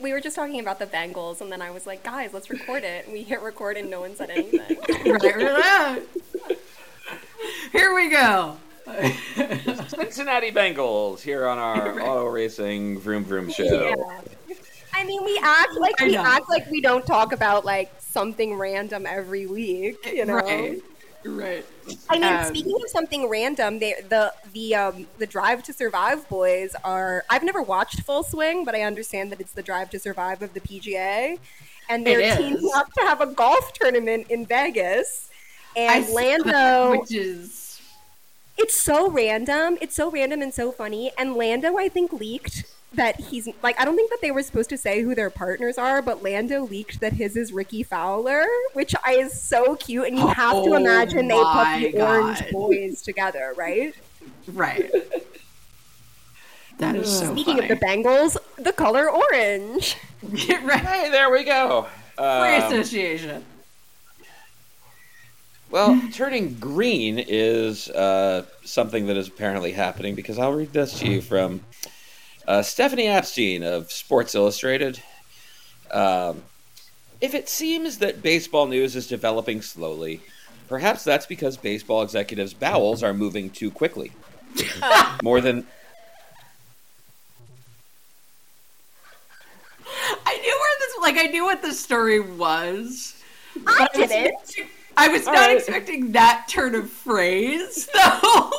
we were just talking about the Bengals, and then I was like, guys, let's record it. And we hit record, and no one said anything. right, right. Here we go. Cincinnati Bengals here on our auto racing vroom vroom show. Yeah. I mean, we act like I we know. act like we don't talk about like something random every week, you know. Right. Right. I mean, Um, speaking of something random, they, the the um, the Drive to Survive boys are. I've never watched Full Swing, but I understand that it's the Drive to Survive of the PGA, and they're teaming up to have a golf tournament in Vegas. And saw Lando, that, which is it's so random. It's so random and so funny. And Lando, I think, leaked that he's like. I don't think that they were supposed to say who their partners are, but Lando leaked that his is Rickie Fowler, which I is so cute. And you have to Oh imagine they put my the Orange Boys together, right? right. That is so Speaking funny. of the Bengals, the color orange. right. Hey, there we go. Free Um, association. well, turning green is uh, something that is apparently happening because I'll read this to you from uh, Stephanie Apstein of Sports Illustrated. Um, if it seems that baseball news is developing slowly, perhaps that's because baseball executives' bowels are moving too quickly. More than I knew where this like I knew what the story was. I was didn't. I was not right. expecting that turn of phrase though.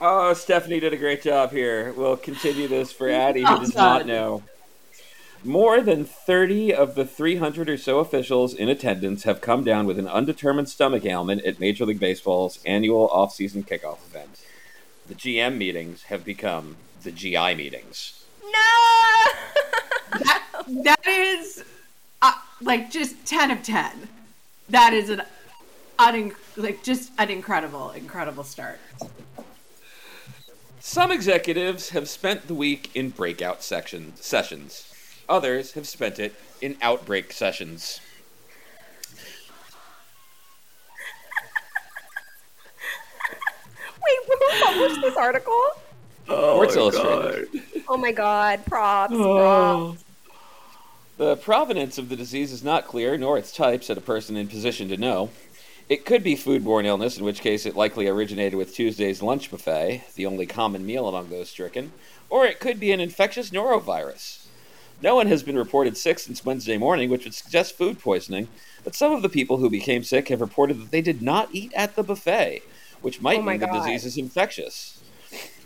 Oh, Stephanie did a great job here. We'll continue this for Addy, who does not know. More than 30 of the 300 or so officials in attendance have come down with an undetermined stomach ailment at Major League Baseball's annual offseason kickoff event. The GM meetings have become the GI meetings. No. that, that is uh, like just 10 of 10. That is an un- like just an incredible incredible start. Some executives have spent the week in breakout section sessions. Others have spent it in outbreak sessions. Wait, who published this article? Oh Sports Illustrated. Oh my god, props. Oh. props. The provenance of the disease is not clear, nor its type, said a person in position to know. It could be foodborne illness, in which case it likely originated with Tuesday's lunch buffet, the only common meal among those stricken, or it could be an infectious norovirus. No one has been reported sick since Wednesday morning, which would suggest food poisoning, but some of the people who became sick have reported that they did not eat at the buffet, which might Oh mean the disease is infectious.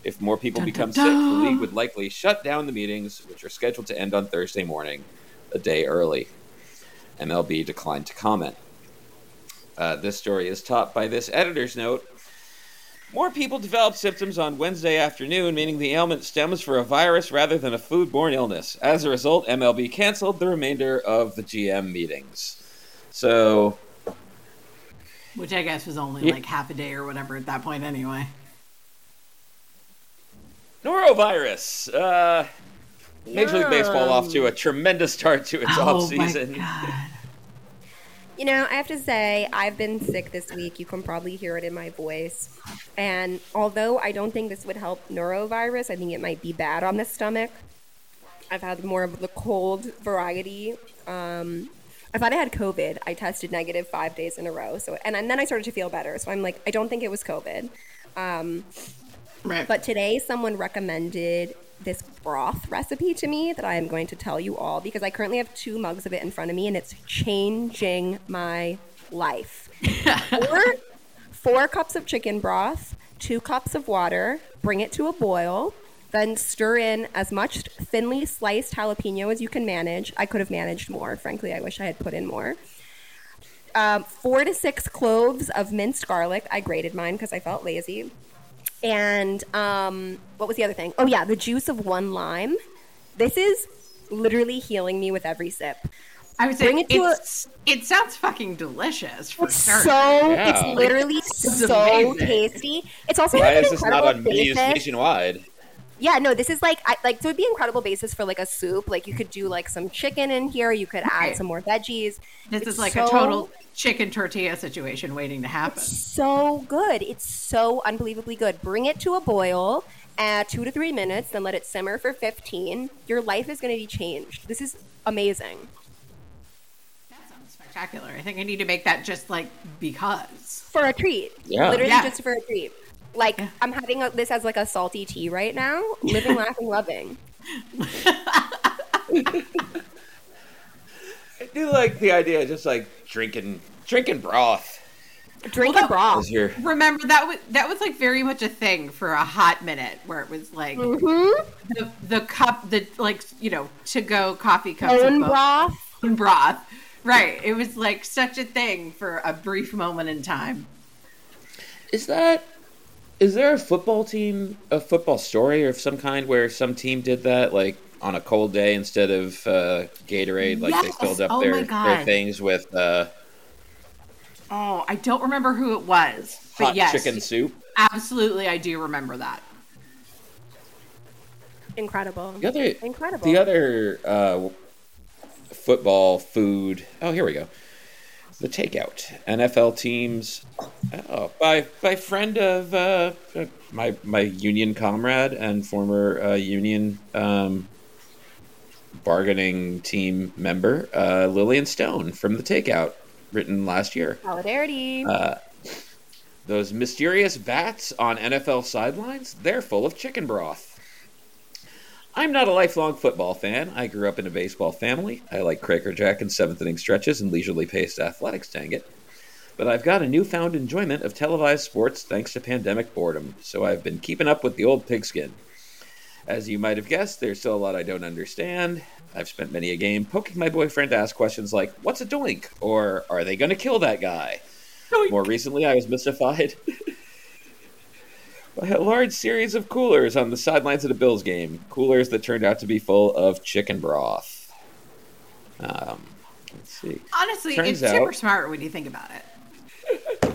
If more people Dun, become dun, sick, the league would likely shut down the meetings, which are scheduled to end on Thursday morning, a day early. MLB declined to comment. Uh, this story is topped by this editor's note. More people developed symptoms on Wednesday afternoon, meaning the ailment stems from a virus rather than a foodborne illness. As a result, MLB canceled the remainder of the GM meetings. So, Which I guess was only Yeah. like half a day or whatever at that point anyway. norovirus. Uh, Major League Baseball off to a tremendous start to its Oh off my season. god. You know, I have to say, I've been sick this week. You can probably hear it in my voice. And although I don't think this would help norovirus, I think it might be bad on the stomach. I've had more of the cold variety. Um, I thought I had COVID. I tested negative five days in a row. So, and, and then I started to feel better. So I'm like, I don't think it was COVID. Um, Right. but today, someone recommended this broth recipe to me that I am going to tell you all because I currently have two mugs of it in front of me and it's changing my life. four, four cups of chicken broth, two cups of water, bring it to a boil, then stir in as much thinly sliced jalapeno as you can manage. I could have managed more. Frankly, I wish I had put in more. Um, four to six cloves of minced garlic. I grated mine because I felt lazy and um, what was the other thing? Oh yeah, the juice of one lime. This is literally healing me with every sip. I would say bring it to a- it's, it sounds fucking delicious for It's starters. so Yeah. it's literally is so amazing. tasty. It's also Why like an is this not on menus basis. nationwide? Yeah, no, this is like I, like so it'd be an incredible basis for like a soup. Like you could do like some chicken in here. You could add Right. some more veggies. This It's is like so- a total chicken tortilla situation waiting to happen. so good. It's so unbelievably good. Bring it to a boil uh, two to three minutes, then let it simmer for 15. Your life is going to be changed. This is amazing. That sounds spectacular. I think I need to make that just like because. For a treat. Yeah. Literally Yeah. just for a treat. Like, I'm having a, this as like a salty tea right now. Living, laughing, loving. I do like the idea of just like drinking drinking broth. Drinking Well, broth. As your Remember that was that was like very much a thing for a hot minute where it was like Mm-hmm. the the cup the like you know to go coffee cups Bone broth. bone broth. Right. It was like such a thing for a brief moment in time. Is that is there a football team, a football story of some kind where some team did that, like on a cold day instead of uh, Gatorade, like they filled up Oh their, their things with uh, Oh, I don't remember who it was. But hot yes, chicken soup? absolutely I do remember that. Incredible. The other, Incredible. the other uh, football food. Oh, here we go. The takeout NFL teams. Oh, by by friend of uh, my my union comrade and former uh, union um, bargaining team member uh, Lillian Stone from the Takeout, written last year. Solidarity. Uh, Those mysterious vats on NFL sidelines, they're full of chicken broth. I'm not a lifelong football fan. I grew up in a baseball family. I like Cracker Jack and seventh inning stretches and leisurely paced athletics, dang it. But I've got a newfound enjoyment of televised sports thanks to pandemic boredom, so I've been keeping up with the old pigskin. As you might have guessed, there's still a lot I don't understand. I've spent many a game poking my boyfriend to ask questions like, What's a doink? Or Are they going to kill that guy? More recently, I was mystified by a large series of coolers on the sidelines of the Bills game. Coolers that turned out to be full of chicken broth. Um, let's see. Honestly, Turns it's super out- smart when you think about it.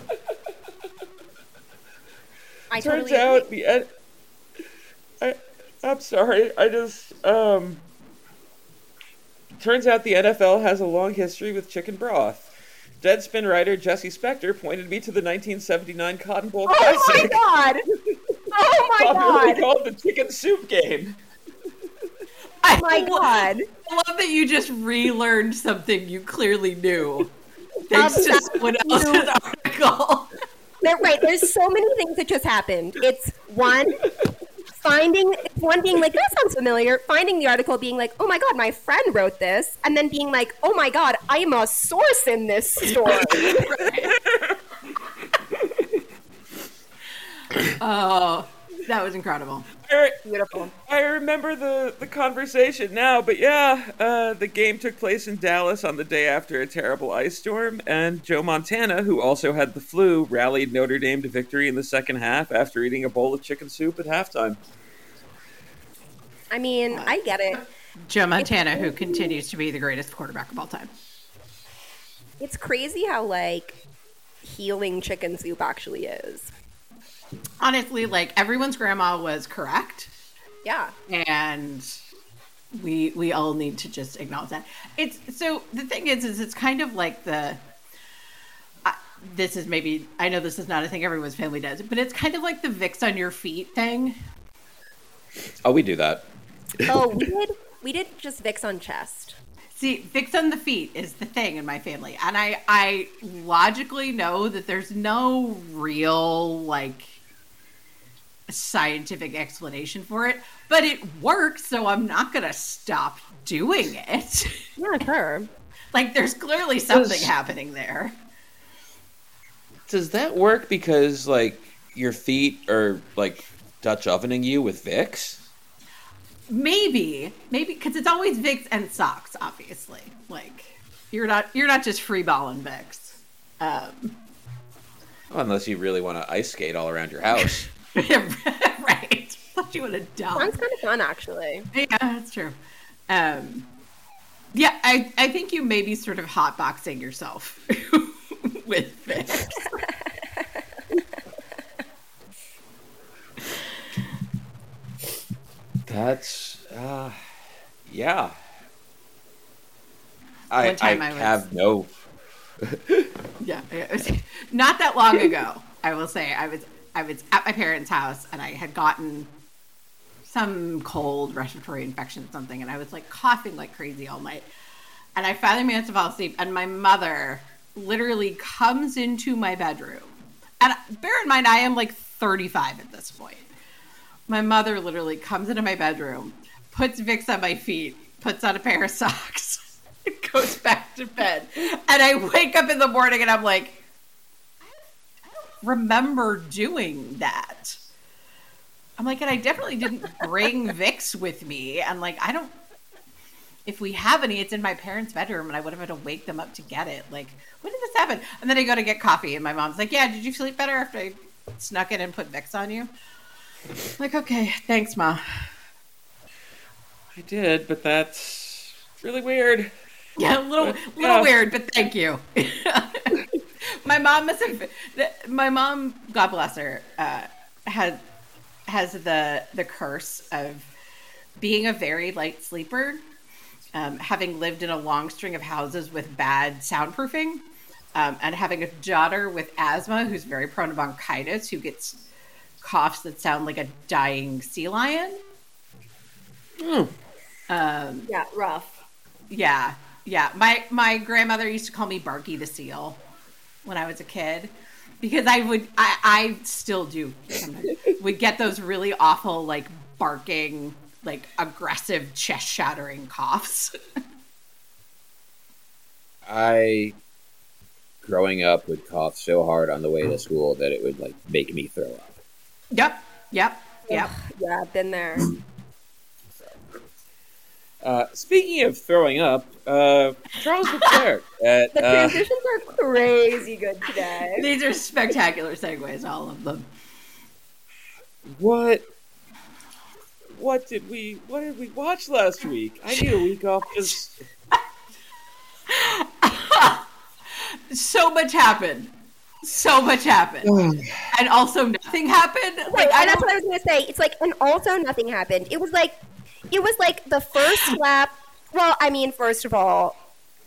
I Turns totally out agree. the N- I, I'm sorry. I just um. Turns out the NFL has a long history with chicken broth. Deadspin writer Jesse Spector pointed me to the 1979 Cotton Bowl Oh my god! Oh my god! called the Chicken Soup Game. Oh I Oh my lo- god! I love that you just relearned something you clearly knew. Thanks to someone else's article. There, right, there's so many things that just happened. It's one, finding one being like, that sounds familiar, finding the article being like, oh my god, my friend wrote this, and then being like, oh my god, I'm a source in this story. Oh, that was incredible. I, Beautiful. I remember the, the conversation now, but yeah, uh, the game took place in Dallas on the day after a terrible ice storm, and Joe Montana, who also had the flu, rallied Notre Dame to victory in the second half after eating a bowl of chicken soup at halftime. I mean, I get it. Joe Montana, who continues to be the greatest quarterback of all time. It's crazy how like healing chicken soup actually is. Honestly, like everyone's grandma was correct, Yeah. and we we all need to just acknowledge that. It's so the thing is, is it's kind of like the. I this is maybe I know this is not a thing everyone's family does, but it's kind of like the Vicks on your feet thing. Oh, we do that. Oh, we did. We did just Vicks on chest. See, Vicks on the feet is the thing in my family, and I I logically know that there's no real like scientific explanation for it, but it works, so I'm not gonna stop doing it. Yeah, sure. like, there's clearly something Does- happening there. Does that work because, like, your feet are, like, Dutch ovening you with Vicks? Maybe, maybe because it's always Vicks and socks. Obviously, like you're not you're not just free balling Vicks. Um, Well, unless you really want to ice skate all around your house. right? Put you would have done. Sounds kind of fun, actually. Yeah, that's true. Um, yeah, I, I think you may be sort of hotboxing yourself with Vicks. That's, uh, yeah. I, One time I, I was- have no. Yeah, not that long ago. I will say I was I was at my parents' house and I had gotten some cold respiratory infection, something, and I was like coughing like crazy all night. And I finally managed to fall asleep, and my mother literally comes into my bedroom. And bear in mind, I am like 35 at this point. My mother literally comes into my bedroom, puts Vicks on my feet, puts on a pair of socks, goes back to bed. And I wake up in the morning and I'm like, remember doing that. I'm like, and I definitely didn't bring Vicks with me. And like, I don't, if we have any, it's in my parents' bedroom and I would have had to wake them up to get it. Like, when did this happen? And then I go to get coffee and my mom's like, yeah, did you sleep better after I snuck in and put Vicks on you? I'm like, okay, thanks, Ma. I did, but that's really weird. Yeah, a little, But, little yeah. weird, but thank you. my mom must have. My mom, God bless her, uh, had has the the curse of being a very light sleeper, um, having lived in a long string of houses with bad soundproofing, um, and having a daughter with asthma who's very prone to bronchitis, who gets coughs that sound like a dying sea lion. Hmm. Um, Yeah, rough. yeah, yeah. My my grandmother used to call me Barky the Seal when I was a kid because I would I, I still do sometimes would get those really awful like barking like aggressive chest shattering coughs. I, growing up, would cough so hard on the way to school that it would like make me throw up. yep, yep, yep. Yeah, I've been there. Uh, speaking of throwing up, uh, Charles Leclerc at The uh, transitions are crazy good today. These are spectacular segues, all of them. what? What did we? What did we watch last week? I need a week off. Just So much happened. So much happened. and also nothing happened. Wait, Like I and that's what I was gonna say. It's like, and also nothing happened. It was like, it was like the first lap. Well, I mean, first of all,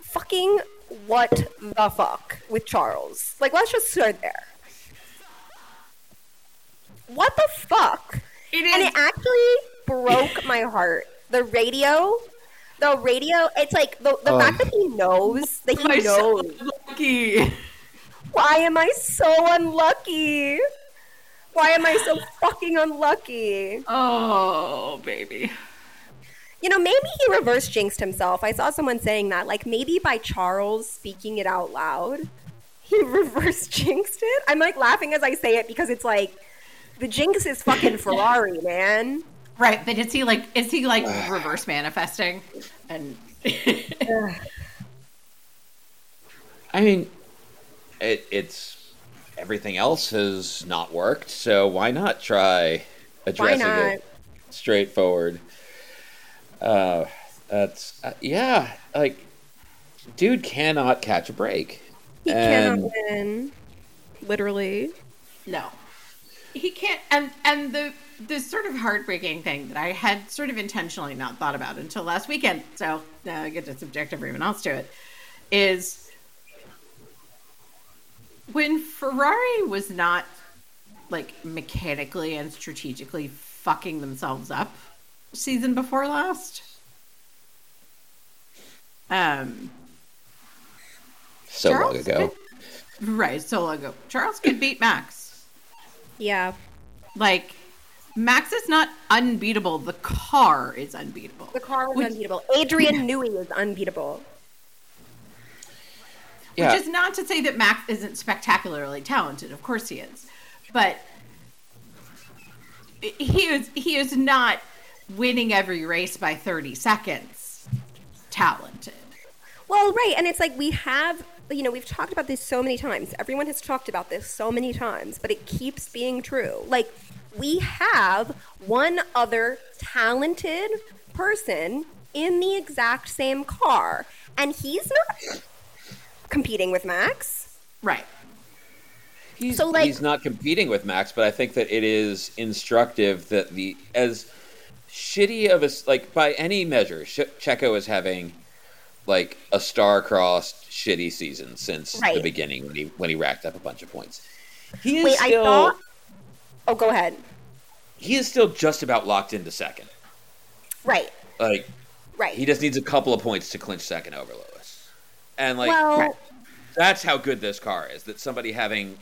fucking what the fuck with Charles? Like, let's just start there. What the fuck? it And it actually broke my heart. The radio, the radio. It's like the, the Oh. fact that he knows that my he so knows. lucky. Why am I so unlucky? Why am I so fucking unlucky? Oh, baby. You know, maybe he reverse jinxed himself. I saw someone saying that. Like, maybe by Charles speaking it out loud, he reverse jinxed it. I'm like laughing as I say it because it's like, the jinx is fucking Ferrari, man. Right, but is he like is he like reverse manifesting? And I mean, it, it's everything else has not worked, so why not try addressing not? it straightforward? Uh, that's uh, yeah, like dude cannot catch a break. He And- cannot win. Literally. no. He can't and and the the sort of heartbreaking thing that I had sort of intentionally not thought about until last weekend, so now I get to subject everyone else to it, is when Ferrari was not like mechanically and strategically fucking themselves up season before last. Um So long ago. could- right, so long ago. Charles could beat Max. Yeah. Like, Max is not unbeatable. The car is unbeatable. The car was Which- unbeatable. Adrian Newey is unbeatable. Yeah. Which is not to say that Max isn't spectacularly talented. Of course he is. But he is he is not winning every race by 30 seconds talented. Well, right, and it's like we have, you know, we've talked about this so many times. Everyone has talked about this so many times, but it keeps being true. Like we have one other talented person in the exact same car, and he's not competing with Max. Right. He's, So, like- he's not competing with Max, but I think that it is instructive that the as shitty of a s- like by any measure, Sh- Checo is having like a star-crossed shitty season since the beginning when he when he racked up a bunch of points. He is Wait, still I thought. Oh, go ahead. he is still just about locked into second. Right. Like Right. he just needs a couple of points to clinch second over Lewis, and like well, that's how good this car is. That somebody having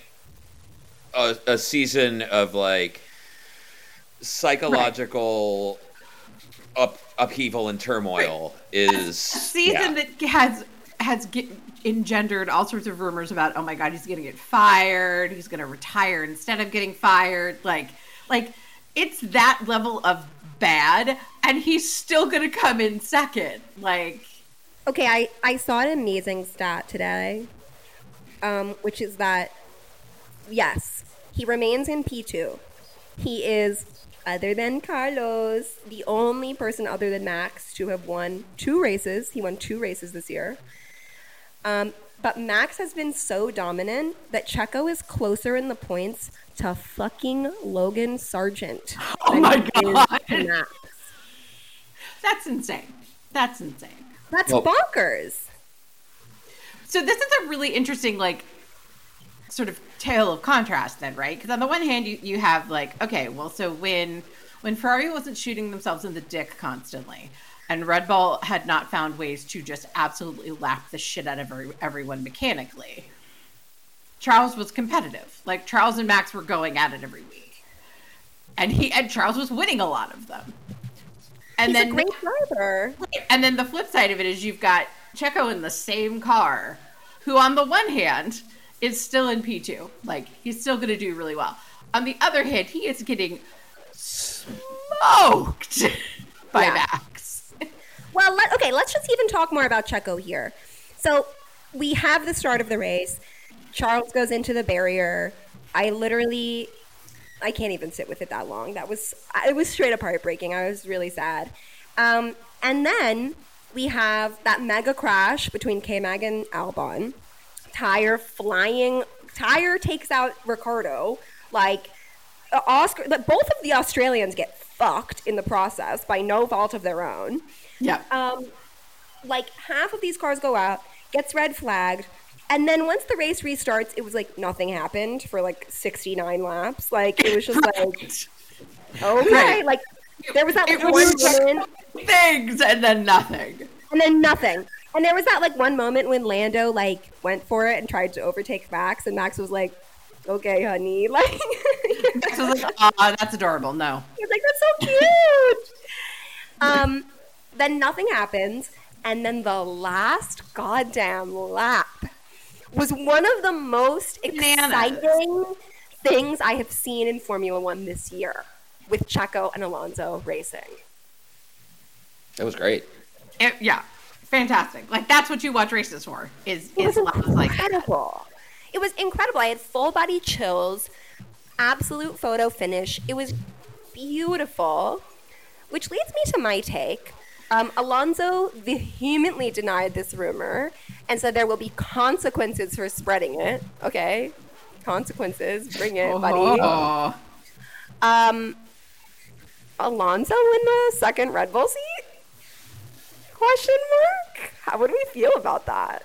a, a season of like psychological up, upheaval and turmoil is season yeah. that has has get, engendered all sorts of rumors about oh my god he's gonna get fired he's gonna retire instead of getting fired like like it's that level of bad and he's still gonna come in second like Okay, I, I saw an amazing stat today, um, which is that, yes, he remains in P2. He is, other than Carlos, the only person other than Max to have won two races. He won two races this year. Um, but Max has been so dominant that Checo is closer in the points to fucking Logan Sargeant. Oh my God. Max. that's insane that's insane That's Well- bonkers. So this is a really interesting, like, sort of tale of contrast, then, right? Because on the one hand, you, you have like, okay, well, so when when Ferrari wasn't shooting themselves in the dick constantly, and Red Bull had not found ways to just absolutely lap the shit out of every, everyone mechanically, Charles was competitive. Like Charles and Max were going at it every week, and he and Charles was winning a lot of them. And He's then a great driver. and then the flip side of it is you've got Checo in the same car, who on the one hand is still in P2. Like, he's still going to do really well. On the other hand, he is getting smoked by Yeah. Max. Well, let, okay, let's just even talk more about Checo here. So we have the start of the race. Charles goes into the barrier. I literally, I can't even sit with it that long. That was, it was straight up heartbreaking. I was really sad. Um, and then we have that mega crash between K-Mag and Albon. Tire flying, Tire takes out Ricciardo. Like, uh, Oscar, like, both of the Australians get fucked in the process by no fault of their own Yeah. um, like half of these cars go out, gets red flagged, and then once the race restarts, it was like nothing happened for like 69 laps. Like it was just like okay, Right. like there was that It one was things and then nothing. and then nothing. And there was that like one moment when Lando like went for it and tried to overtake Max, and Max was like, "Okay, honey," like Max was like, ah, that's adorable. No. He's like, that's so cute. um, then nothing happens, and then the last goddamn lap was one of the most Bananas. exciting things I have seen in Formula One this year with Checo and Alonso racing. That was great. It- yeah. Fantastic. Like, that's what you watch races for, is, It is was laps like incredible. It was incredible. I had full body chills, absolute photo finish. It was beautiful, which leads me to my take. Um, Alonso vehemently denied this rumor and said there will be consequences for spreading it. Okay, consequences, bring it, buddy. Oh. Um, Alonso in the second Red Bull seat? Question mark. How would we feel about that?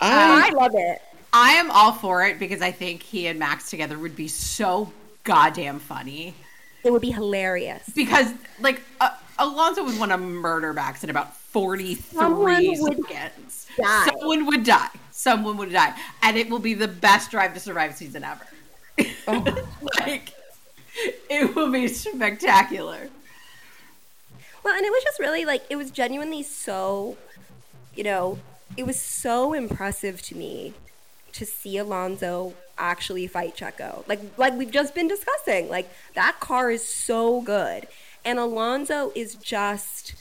I I love it. I am all for it because I think he and Max together would be so goddamn funny. It would be hilarious. Because, like, uh, Alonso would want to murder Max in about 43 Someone would seconds. die. Someone would die. Someone would die. And it will be the best Drive to Survive season ever. Oh. like, it will be spectacular. Well, and it was just really like it was genuinely so, you know, it was so impressive to me to see Alonso actually fight Checo. Like like we've just been discussing. Like that car is so good. And Alonso is just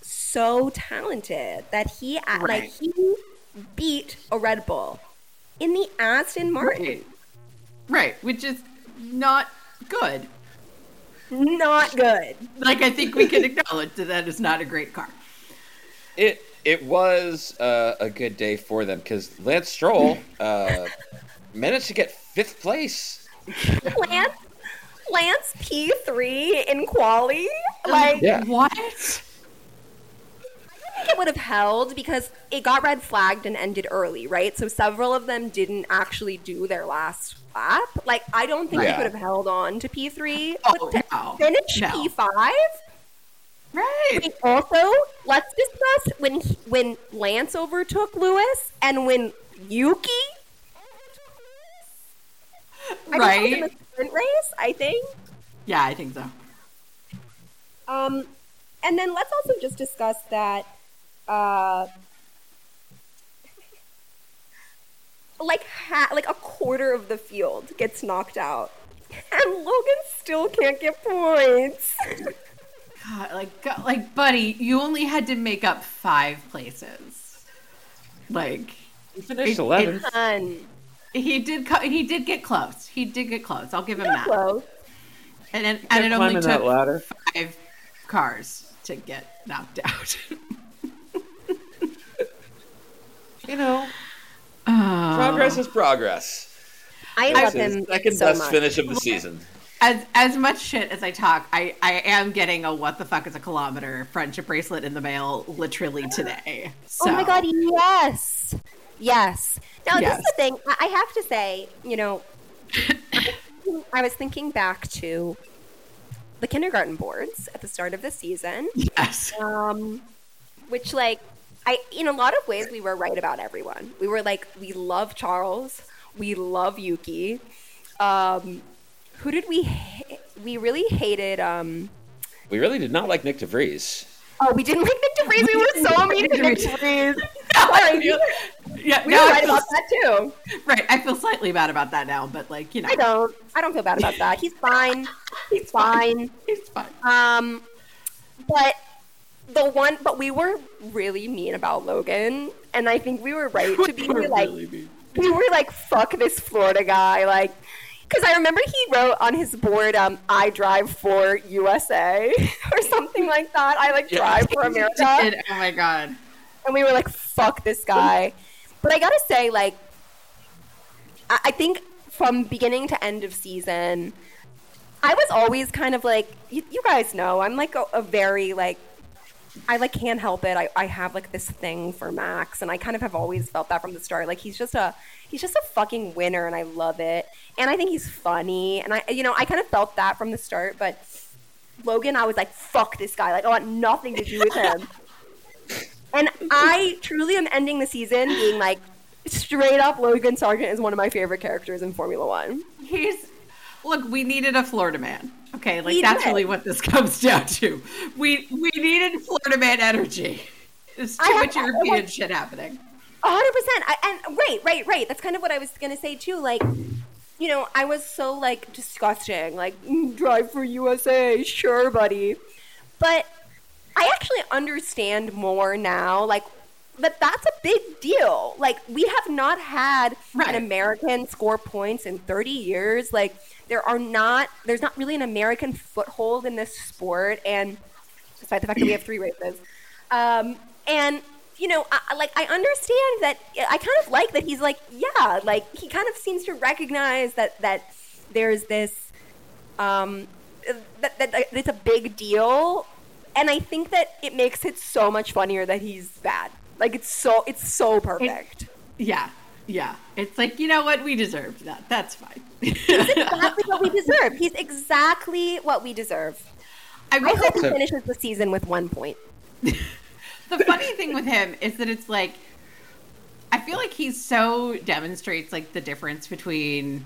so talented that he a- like he beat a Red Bull in the Aston Martin. Right. Right. Which is not good. Not good. Like, I think we can acknowledge that that is not a great car. it it was uh, a good day for them because Lance Stroll uh, managed to get fifth place. Lance Lance P3 in quali. Like Yeah. What? It would have held because it got red flagged and ended early, right? So several of them didn't actually do their last lap. Like I don't think Yeah. they could have held on to P three, Oh, but to no. finish No. P five. Right. Also, let's discuss when he- when Lance overtook Lewis and when Yuki. I just called him Right. a sprint race, I think. Yeah, I think so. Um, and then let's also just discuss that, uh, like ha- like a quarter of the field gets knocked out, and Logan still can't get points. God, like, God, like, buddy, you only had to make up five places. Like, He finished It- 11th. He did, co- he did get close. He did get close. I'll give him that. close. And then, Kept and it only that took five cars to get knocked out. You know, Uh, progress is progress. I It's love his him second so best much. finish of the season. as as much shit as I talk, I I am getting a what the fuck is a kilometer friendship bracelet in the mail literally today. So. Oh my god, yes. Yes. Now, this is the thing. I I have to say, you know, I was thinking back to the kindergarten boards at the start of the season, Yes. um, which, like, I, in a lot of ways, we were right about everyone. We were like, we love Charles, we love Yuki. Um, who did we? Ha- we really hated. Um, We really did not like Nyck de Vries. oh, we didn't like Nyck de Vries. We were so mean to Nick DeVries. Sorry, feel- yeah, we now were right feel- about that too. Right, I feel slightly bad about that now, but like you know, I don't. I don't feel bad about that. He's fine. He's fine. He's fine. Um, but the one, but we were really mean about Logan, and I think we were right to be We're like, really mean. we were like, fuck this Florida guy, like. Because I remember he wrote on his board, um, "I drive for USA" or something like that. I like Yeah. drive for America, And- oh my god. and we were like, "Fuck this guy." But I gotta say, like, I, I think from beginning to end of season, I was always kind of like, you, you guys know, I'm like a, a very like, I like can't help it. I, I have like this thing for Max, and I kind of have always felt that from the start. Like he's just a he's just a fucking winner, and I love it. And I think he's funny, and I you know I kind of felt that from the start. But Logan, I was like, fuck this guy. Like I want nothing to do with him. And I truly am ending the season being like, straight up, Logan Sargeant is one of my favorite characters in Formula One. He's look. We needed a Florida man. Okay, like We that's did. really what this comes down to. We we needed Florida man energy. It's too much I European want- shit happening. A hundred percent. And right, right, right. That's kind of what I was gonna say too. Like, you know, I was so like disgusting. Like, "Mm, drive for USA, sure, buddy. But I actually understand more now. Like, that that's a big deal. Like, we have not had Right. an American score points in 30 years. Like, there are not. There's not really an American foothold in this sport, and despite the fact that we have three races. Um, and you know, I, like I understand that. I kind of like that he's like, yeah, like he kind of seems to recognize that that there's this, um, that, that, that it's a big deal, and I think that it makes it so much funnier that he's bad. Like it's so it's so perfect. Yeah, yeah. It's like you know what we deserved that. That's fine. He's exactly what we deserve. He's exactly what we deserve. I I hope he finishes the season with one point. the funny thing with him is that it's like I feel like he so demonstrates like the difference between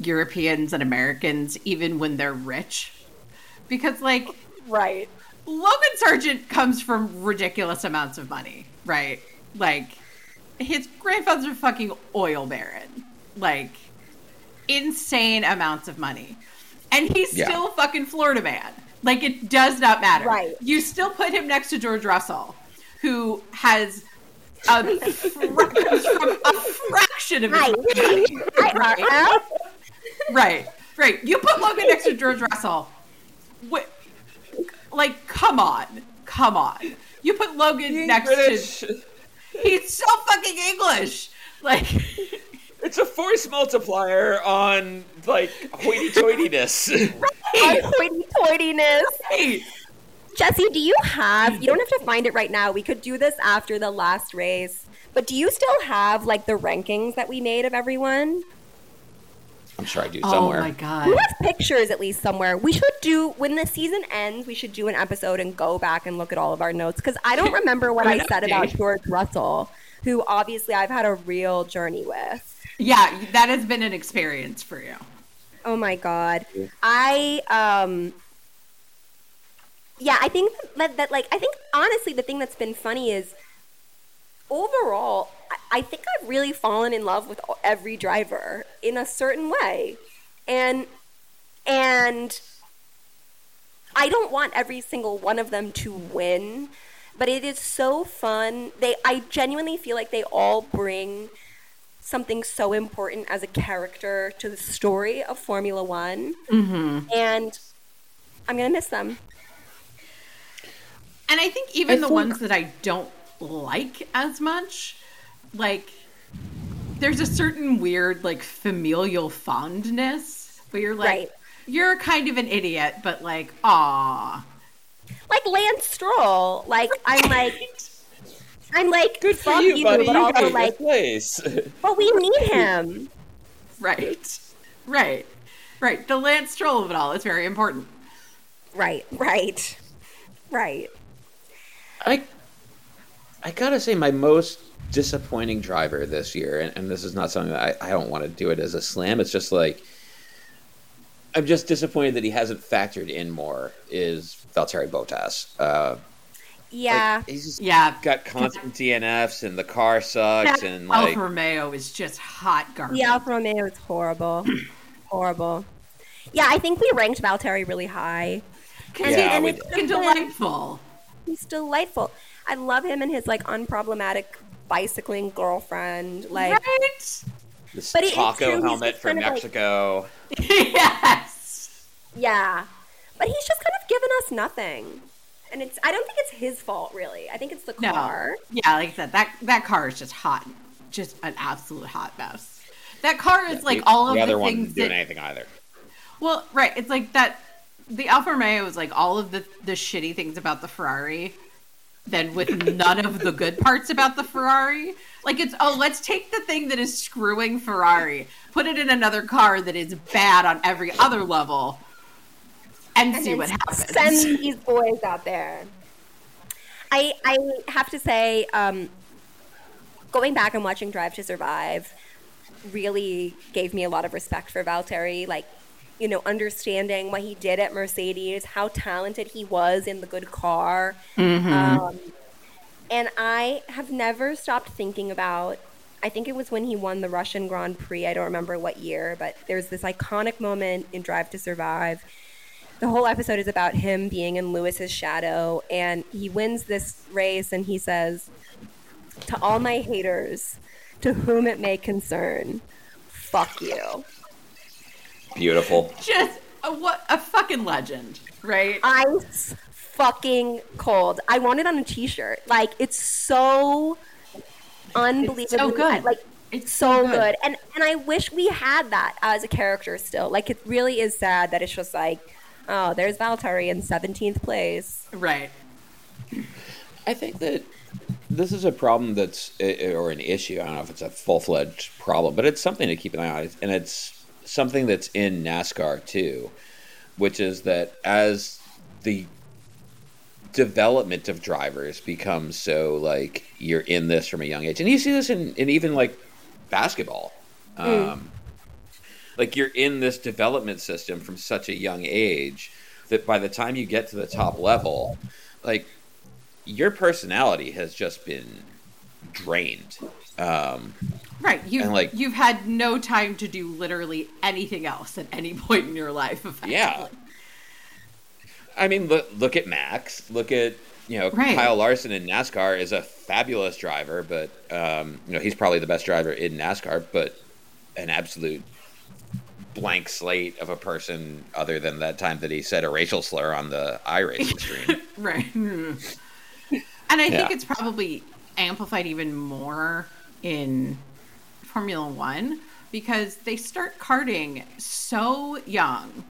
Europeans and Americans even when they're rich. Because like Right. Logan Sargeant comes from ridiculous amounts of money, right? Like his grandfather's a fucking oil baron. Like insane amounts of money. And he's Yeah. still a fucking Florida man. Like it does not matter. Right. You still put him next to George Russell, who has a, fra- from a fraction of his Right. money. I, I, Right, right. You put Logan next to George Russell. Wh- like, come on, come on. You put Logan next British. to. He's so fucking English. Like, It's a force multiplier on like hoity-toityness. Right, hoity-toityness. hey, Jesse, do you have? You don't have to find it right now. We could do this after the last race. But do you still have like the rankings that we made of everyone? I'm sure I do somewhere. Oh my god. We have pictures at least somewhere. We should do when the season ends. We should do an episode and go back and look at all of our notes because I don't remember what I said about George Russell, who obviously I've had a real journey with. Yeah, that has been an experience for you. Oh my god. I um Yeah, I think that, that like I think honestly the thing that's been funny is overall I, think I've really fallen in love with every driver in a certain way. And and I don't want every single one of them to win, but it is so fun. They I genuinely feel like they all bring something so important as a character to the story of Formula One, mm-hmm. and I'm gonna miss them. And I think even I the think- ones that I don't like as much, like there's a certain weird like familial fondness where you're like Right. you're kind of an idiot, but like, ah. Like Lance Stroll, like I'm like I'm like Good for fuck you, buddy. but You also got a like, good place. but we need him. Right. Right. Right. The Lance Stroll of it all is very important. Right, right, right. I I gotta say my most disappointing driver this year, and, and this is not something that I, I don't want to do it as a slam. It's just like I'm just disappointed that he hasn't factored in more. Is Valtteri Bottas? Uh, like, Yeah, he's just Yeah. got constant DNFs, and the car sucks, and like Alfa Romeo is just hot garbage. the Alfa Romeo is horrible, horrible. Yeah, I think we ranked Valtteri really high. Because Yeah, he's we fucking did. delightful. He's delightful. I love him and his like unproblematic bicycling girlfriend. Like, Right? this But it- true, taco he's helmet from kind of like- Mexico. yes. yeah, but he's just kind of given us nothing. And it's I don't think it's his fault really. I think it's the car. No. car. Yeah, like I said, that that car is just hot. Just an absolute hot mess. That car is like the, all of the other the one things isn't doing that anything either. Well, right. It's like that. The Alfa Romeo is like all of the the shitty things about the Ferrari, then with none of the good parts about the Ferrari. Like it's oh, let's take the thing that is screwing Ferrari, put it in another car that is bad on every other level, and, And see what happens. Send these boys out there. I I have to say, um, going back and watching Drive to Survive really gave me a lot of respect for Valtteri. Like, you know, understanding what he did at Mercedes, how talented he was in the good car. Um, and I have never stopped thinking about. I think it was when he won the Russian Grand Prix. I don't remember what year, but there's this iconic moment in Drive to Survive. The whole episode is about him being in Lewis's shadow, and he wins this race, and he says, "To all my haters, to whom it may concern, fuck you." Beautiful. just a, what a fucking legend, right? ice fucking cold. I want it on a t-shirt. Like it's so unbelievably so good. Like It's so so good. good. And and I wish we had that as a character still. Like it really is sad that it's just like, oh, there's Valtteri in 17th place. Right. I think that this is a problem that's eh, or an issue. I don't know if it's a full fledged problem, but it's something to keep an eye on, and it's something that's in NASCAR too, which is that as the development of drivers becomes so like you're in this from a young age, and you see this in, in even like basketball. Um, like you're in this development system from such a young age that by the time you get to the top level, like your personality has just been drained. Um, Right. You like- you've had no time to do literally anything else at any point in your life. Yeah. I mean, look, look at Max. Look at you know Right. Kyle Larson in NASCAR is a fabulous driver, but um, you know he's probably the best driver in NASCAR, but an absolute blank slate of a person other than that time that he said a racial slur on the iRacing stream. Right. And I think Yeah. it's probably amplified even more in Formula One because they start karting so young.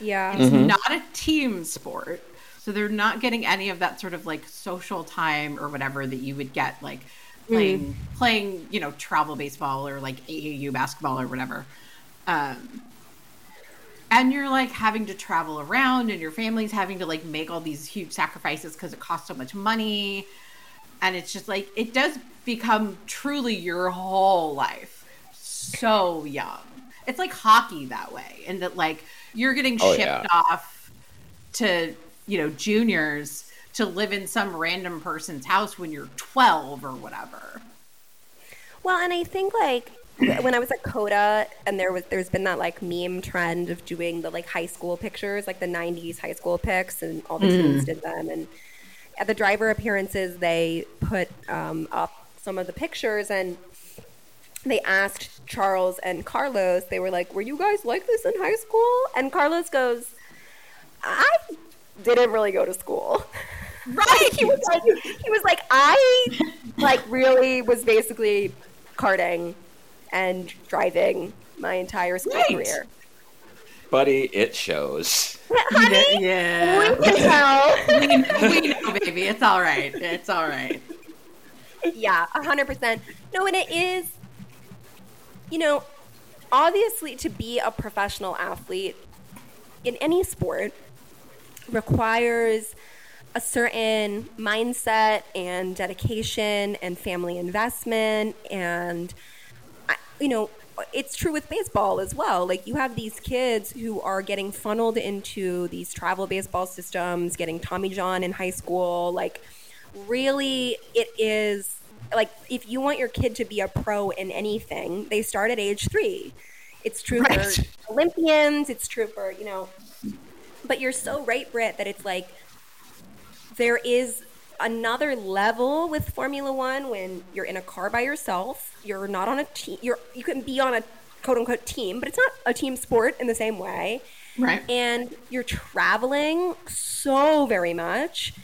Yeah. It's not a team sport. So So they're not getting any of that sort of like social time or whatever that you would get like playing playing, you know, travel baseball or like AAU basketball or whatever. Um and you're like having to travel around and your family's having to like make all these huge sacrifices because it costs so much money and it's just like it does become truly your whole life so young it's like hockey that way and that like you're getting Oh, shipped yeah. off to you know juniors to live in some random person's house when you're 12 or whatever Well, and I think like when I was at COTA, and there was there's been that like meme trend of doing the like high school pictures, like the '90s high school pics, and all the mm. teams did them. And at the driver appearances, they put um, up some of the pictures, and they asked Charles and Carlos. They were like, "Were you guys like this in high school?" And Carlos goes, "I didn't really go to school." right he was like, he was like, I like really was basically karting and driving my entire school Right. career. Buddy, it shows. Honey, yeah we can tell. we, we know baby it's all right it's all right yeah, a hundred percent. No, and it is, you know, obviously to be a professional athlete in any sport requires a certain mindset and dedication and family investment and you know it's true with baseball as well. Like you have these kids who are getting funneled into these travel baseball systems getting tommy john in high school. Like really it is like if you want your kid to be a pro in anything they start at age three. It's true Right. for olympians it's true for you know but you're so right Britt that it's like there is another level with Formula One when you're in a car by yourself. You're not on a team. You're you can be on a quote unquote team, but it's not a team sport in the same way. right And you're traveling so very much.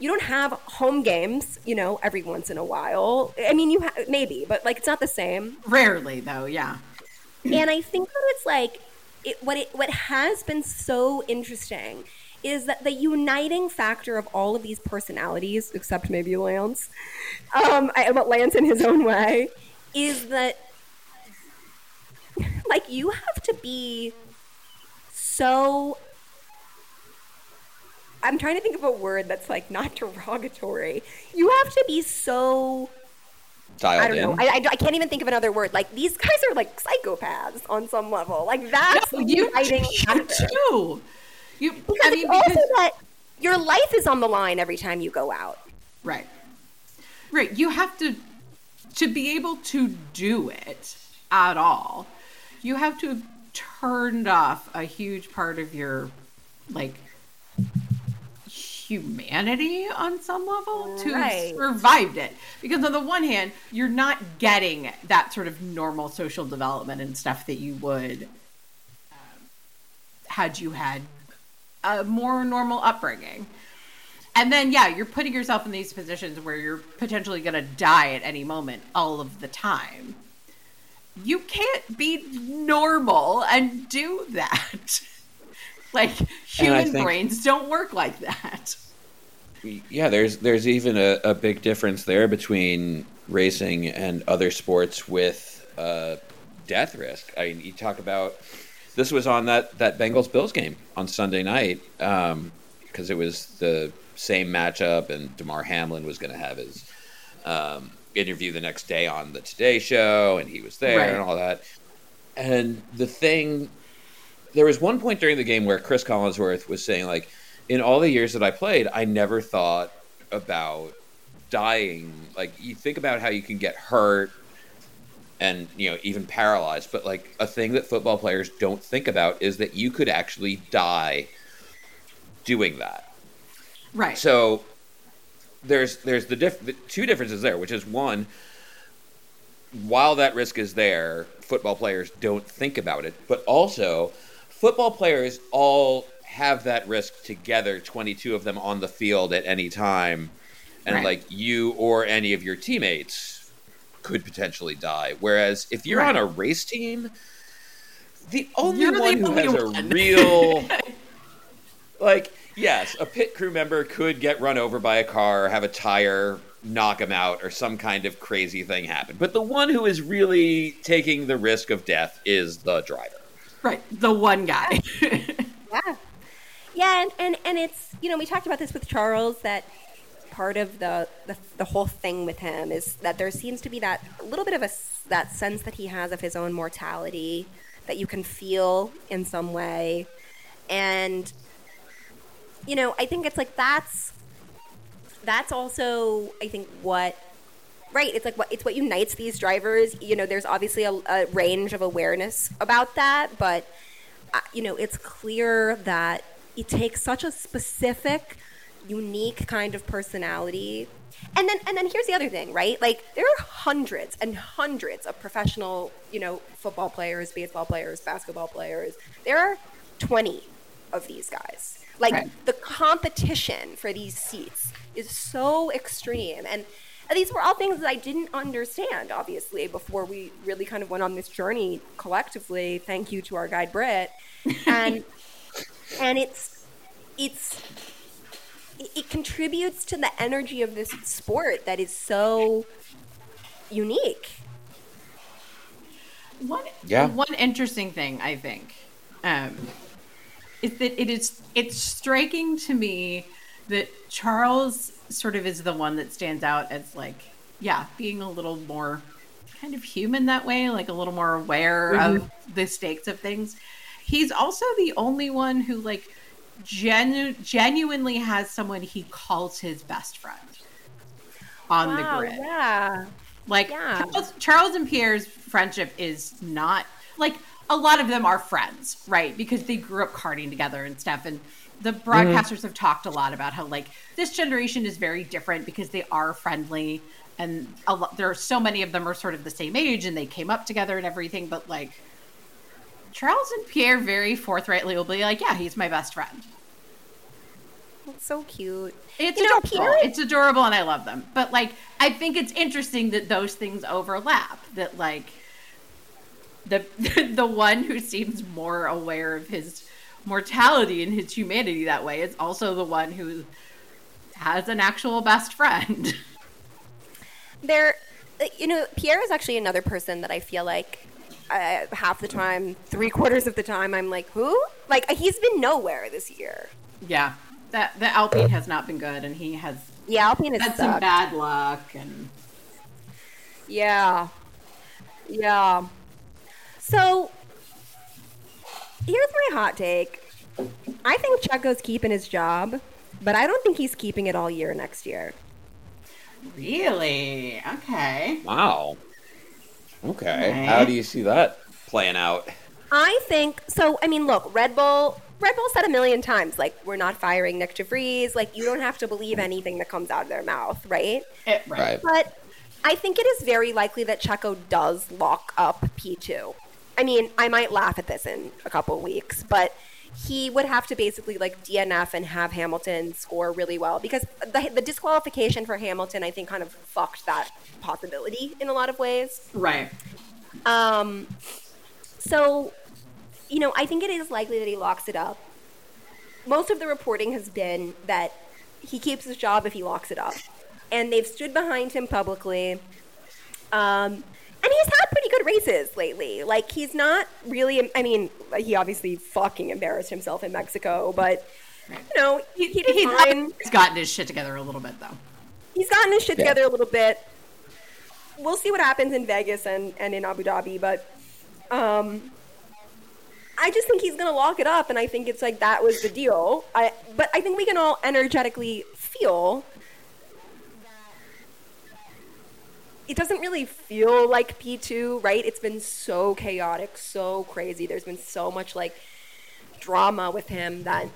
You don't have home games, you know, every once in a while. I mean, you ha- maybe, but like it's not the same rarely though yeah and I think that it's like it, what it what has been so interesting is that the uniting factor of all of these personalities, except maybe Lance, um, I, but Lance in his own way, is that like you have to be so. I'm trying to think of a word that's like not derogatory. You have to be so Dialed I don't know. I, I, I can't even think of another word. Like these guys are like psychopaths on some level. Like that's No, the you, uniting you factor. too. You, Because I mean, it's also that your life is on the line every time you go out. right, right. You have to to be able to do it at all. You have to have turned off a huge part of your like humanity on some level to Right. survived it because on the one hand you're not getting that sort of normal social development and stuff that you would um, had you had a more normal upbringing. And then yeah you're putting yourself in these positions where you're potentially going to die at any moment all of the time. You can't be normal and do that. Like human think- brains don't work like that. Yeah, there's there's even a, a big difference there between racing and other sports with uh, death risk. I mean, you talk about this was on that that Bengals Bills game on Sunday night because it was the same matchup, and Damar Hamlin was going to have his um, interview the next day on the Today Show, and he was there Right. and all that. And the thing, there was one point during the game where Cris Collinsworth was saying like in all the years that I played, I never thought about dying. Like you think about how you can get hurt and you know even paralyzed, but like a thing that football players don't think about is that you could actually die doing that. right So there's there's the, diff- the two differences there, which is one, while that risk is there, football players don't think about it, but also football players all have that risk together, 22 of them on the field at any time, and Right. like you or any of your teammates could potentially die. Whereas if you're Right. on a race team, the only You're the one who only has a real like yes, a pit crew member could get run over by a car, have a tire knock him out, or some kind of crazy thing happen. But the one who is really taking the risk of death is the driver. Right, the one guy. Yeah. Yeah, and, and, and it's, you know, we talked about this with Charles that part of the, the, the whole thing with him is that there seems to be that little bit of a, that sense that he has of his own mortality that you can feel in some way. And, you know, I think it's like that's, that's also, I think, what Right. It's like what it's what unites these drivers. You know, there's obviously a, a range of awareness about that, but uh, you know, it's clear that it takes such a specific, unique kind of personality. And then and then here's the other thing, right? Like there are hundreds and hundreds of professional, you know, football players, baseball players, basketball players. There are 20 of these guys. Like Right. the competition for these seats is so extreme and and these were all things that I didn't understand, obviously, before we really kind of went on this journey collectively. Thank you to our guide Britt, and and it's it's it, it contributes to the energy of this sport that is so unique. One, Yeah. One interesting thing I think um, is that it is it's striking to me that Charles sort of is the one that stands out as like yeah being a little more kind of human that way like a little more aware of the stakes of things he's also the only one who like genu- genuinely has someone he calls his best friend on the grid yeah. like Yeah. Charles, Charles and Pierre's friendship is not like a lot of them are friends, right? Because they grew up karting together and stuff. And the mm-hmm. broadcasters have talked a lot about how like this generation is very different because they are friendly and a lot, there are so many of them are sort of the same age and they came up together and everything. But like Charles and Pierre very forthrightly will be like, yeah, he's my best friend. It's so cute. It's You know, adorable. Pierre- It's adorable, and I love them. But like, I think it's interesting that those things overlap. That like, the the one who seems more aware of his mortality and his humanity that way is also the one who has an actual best friend. There, you know, Pierre is actually another person that I feel like uh, half the time, three quarters of the time, I'm like, who? Like, uh, he's been nowhere this year. yeah, that the Alpine has not been good, and he has Yeah, Alpine has had some bad luck. And Yeah. Yeah. So, here's my hot take. I think Checo's keeping his job, but I don't think he's keeping it all year next year. really, okay, Wow. Okay. Right. How do you see that playing out? I think so. I mean, look, Red Bull. Red Bull said a million times, like, we're not firing Nyck de Vries. Like, you don't have to believe anything that comes out of their mouth, right? It- right. Right. But I think it is very likely that Checo does lock up P2. I mean, I might laugh at this in a couple of weeks, but he would have to basically like DNF and have Hamilton score really well because the, the disqualification for Hamilton, I think, kind of fucked that possibility in a lot of ways. Right. Um, so, you know, I think it is likely that he locks it up. Most of the reporting has been that he keeps his job if he locks it up. And they've stood behind him publicly. Um, and he's had pretty good races lately. Like, he's not really, I mean, he obviously fucking embarrassed himself in Mexico, but, you know, he, he did He's, fine. he's gotten his shit together a little bit, though. He's gotten his shit Yeah. together a little bit. We'll see what happens in Vegas and, and in Abu Dhabi, but um, I just think he's going to lock it up, and I think it's like that was the deal. I, but I think we can all energetically feel it doesn't really feel like P2, right? It's been so chaotic, so crazy. There's been so much like drama with him that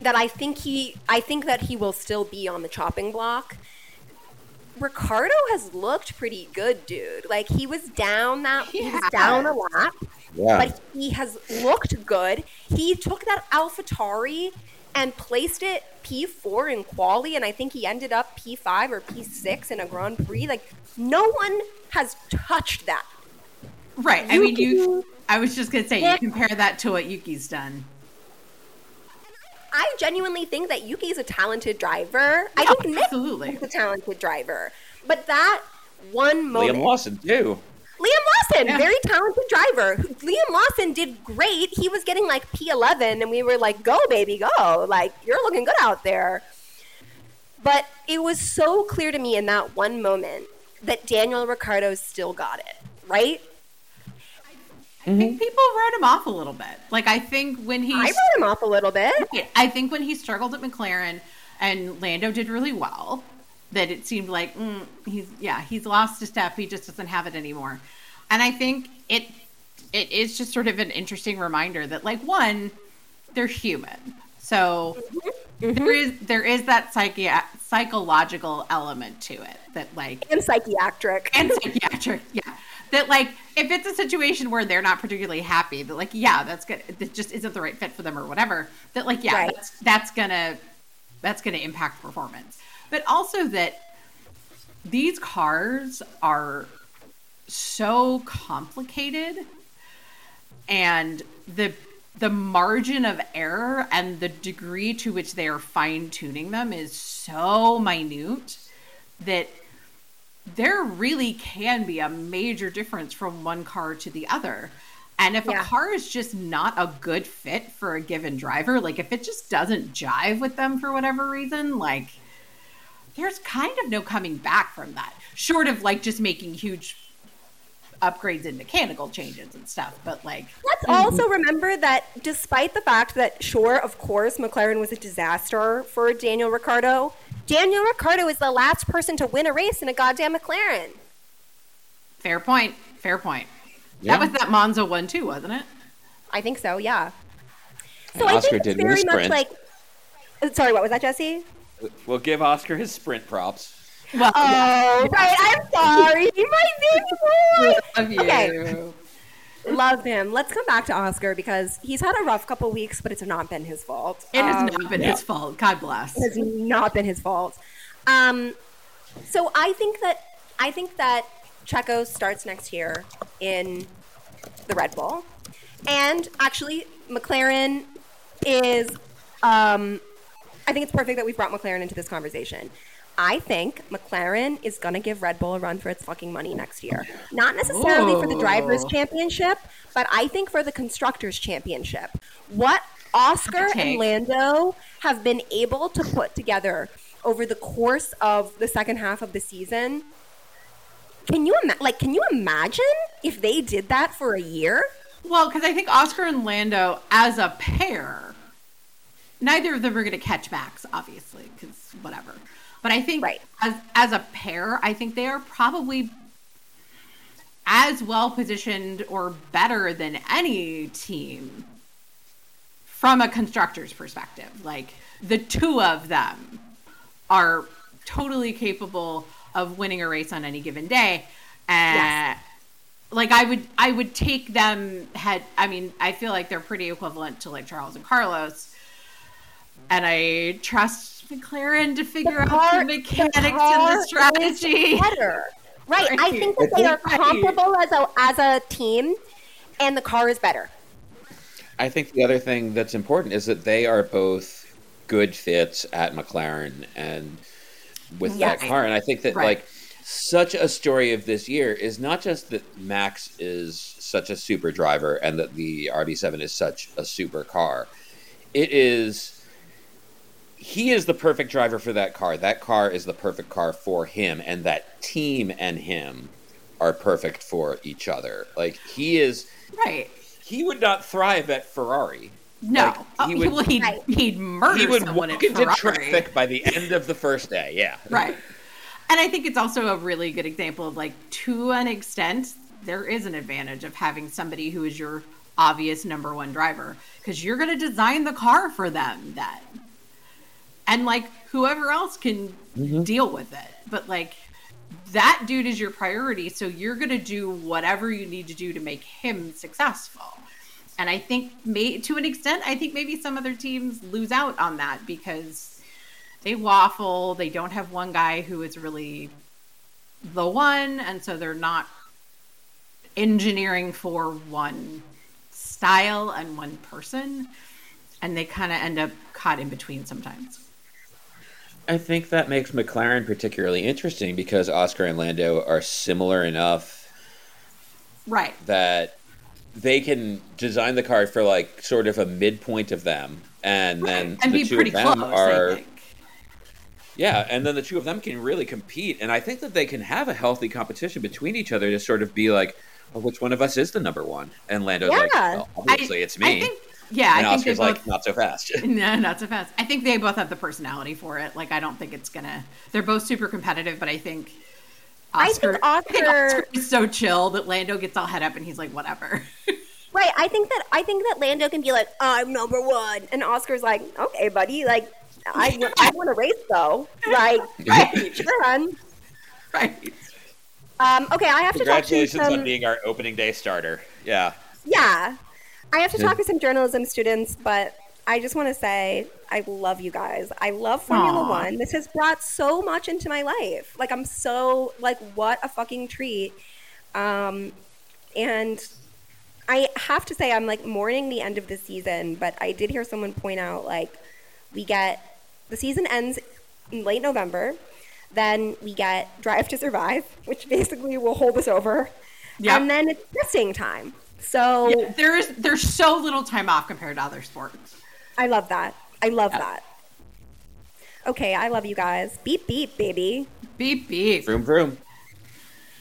that I think he I think that he will still be on the chopping block. Ricciardo has looked pretty good, dude. Like he was down that he, He was down a lap, Yeah. but he has looked good. He took that AlphaTauri and placed it P4 in quali, and I think he ended up P5 or P6 in a Grand Prix. Like no one has touched that. Right. I mean, you. I was just gonna say Yeah. you compare that to what Yuki's done. I genuinely think that Yuki is a talented driver. I think Nyck absolutely. is a talented driver. But that one moment. Liam Lawson too. Liam Lawson, Yeah. very talented driver. Liam Lawson did great. He was getting like P11, and we were like, go, baby, go. Like, you're looking good out there. But it was so clear to me in that one moment that Daniel Ricciardo still got it, right? I think mm-hmm. people wrote him off a little bit. Like I think when he I wrote him off a little bit. I think when he struggled at McLaren and Lando did really well, that it seemed like mm, he's yeah he's lost a step. He just doesn't have it anymore. And I think it it is just sort of an interesting reminder that like one they're human, so there is there is that psychi- psychological element to it that like And psychiatric. and psychiatric, yeah. That like if it's a situation where they're not particularly happy, that like yeah, that's good. That just isn't the right fit for them or whatever. That like yeah, Right. that's that's gonna that's gonna impact performance. But also that these cars are so complicated and the the margin of error and the degree to which they are fine tuning them is so minute that there really can be a major difference from one car to the other. And if Yeah. a car is just not a good fit for a given driver, like if it just doesn't jive with them for whatever reason, like there's kind of no coming back from that. Short of like just making huge upgrades and mechanical changes and stuff. But like Let's mhm. also remember that despite the fact that, sure, of course, McLaren was a disaster for Daniel Ricciardo, Daniel Ricciardo is the last person to win a race in a goddamn McLaren. fair point. Fair point. Yeah. That was that Monza one too, wasn't it? I think so, yeah. And I Oscar think did it's very much sprint. like. Sorry, what was that, Jesse? We'll give Oscar his sprint props. Well, Oh, right. I'm sorry. My baby boy. love you. Okay. Love him. Let's come back to Oscar because he's had a rough couple weeks, but it's not been his fault. It has Um, not been his fault. God bless. has not been his fault. Um, so I think that I think that Checo starts next year in the Red Bull, and actually McLaren is. Um, I think it's perfect that we've brought McLaren into this conversation. I think McLaren is going to give Red Bull a run for its fucking money next year. Not necessarily for the drivers' championship, but I think for the constructors' championship. What Oscar and. Lando have been able to put together over the course of the second half of the season. Can you ima- like can you imagine if they did that for a year? Well, because I think Oscar and Lando, as a pair, neither of them are going to catch Max, obviously, because whatever. But I think Right. as as a pair, I think they are probably as well positioned or better than any team from a constructor's perspective. Like the two of them are totally capable of winning a race on any given day. And Yes. like I would I would take them head I mean, I feel like they're pretty equivalent to like Charles and Carlos. And I trust McLaren to figure out car- the mechanics the and the strategy. better. Right. I Right. think that they are Right. comparable as a as a team and the car is better. I think the other thing that's important is that they are both good fits at McLaren and with Yes. that car. And I think that Right. like such a story of this year is not just that Max is such a super driver and that the RB7 is such a super car. It is he is the perfect driver for that car. That car is the perfect car for him and that team and him are perfect for each other. Like he is Right. he would not thrive at Ferrari. No. Like, Oh, he he would- well, he'd, Right. he'd murder he would someone walk at into Ferrari. traffic by the end of the first day. Yeah, Right. And I think it's also a really good example of like, to an extent, there is an advantage of having somebody who is your obvious number one driver because you're going to design the car for them then. And like, whoever else can mm-hmm. deal with it. But like, that dude is your priority. So you're going to do whatever you need to do to make him successful. And I think, may, to an extent, I think maybe some other teams lose out on that because they waffle. They don't have one guy who is really the one, and so they're not engineering for one style and one person. and they kind of end up caught in between sometimes. I think that makes McLaren particularly interesting because Oscar and Lando are similar enough Right. that they can design the car for like sort of a midpoint of them, and then and the be two pretty of them close. are yeah, and then the two of them can really compete, and I think that they can have a healthy competition between each other to sort of be like, well, which one of us is the number one? And Lando's like, well, obviously I- it's me, I think, yeah, and I think they Oscar's both. like, not so fast. No, not so fast. I think they both have the personality for it. Like, I don't think it's gonna. They're both super competitive, but I think I Oscar. I think Oscar- Oscar is so chill that Lando gets all head up and he's like, whatever. Right. I think that I think that Lando can be like, I'm number one, and Oscar's like, okay, buddy, like, I I want to race though. Like, Right. sure, right. Um, okay, I have to talk to Congratulations some. on being our opening day starter. Yeah. Yeah. I have to talk to some journalism students, but I just want to say I love you guys. I love Formula Aw. One. This has brought so much into my life. Like I'm so like what a fucking treat. Um and I have to say I'm like mourning the end of the season, but I did hear someone point out like we get the season ends in late November. Then we get Drive to Survive, which basically will hold us over. Yep. And then it's testing time. So Yeah, there is there's so little time off compared to other sports. I love that. I love that. Okay, I love you guys. Beep beep, baby. Beep beep. Vroom vroom.